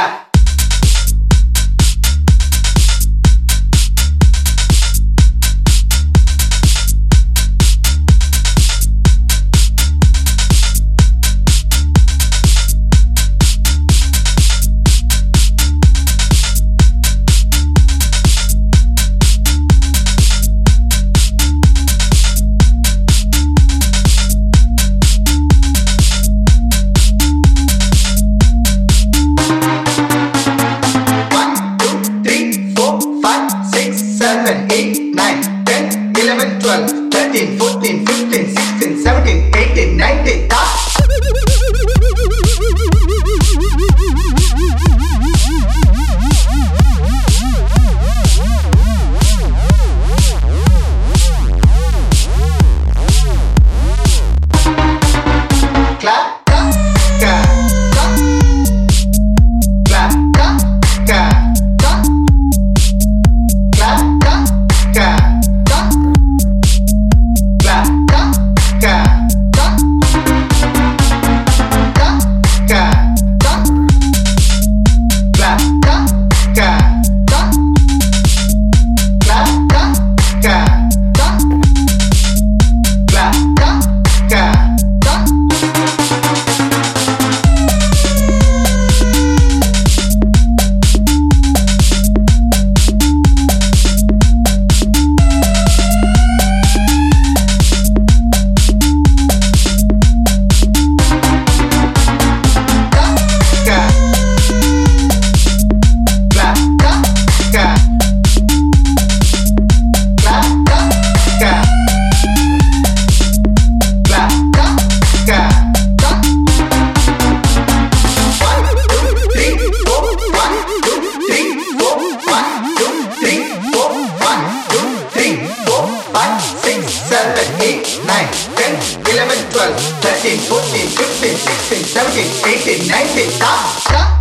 Bora! 14, 15, 16. 5, 6, 7, 8, 9, 10, 11, 12, 13, 14, 15, 16, 17, 18, 19, stop, stop.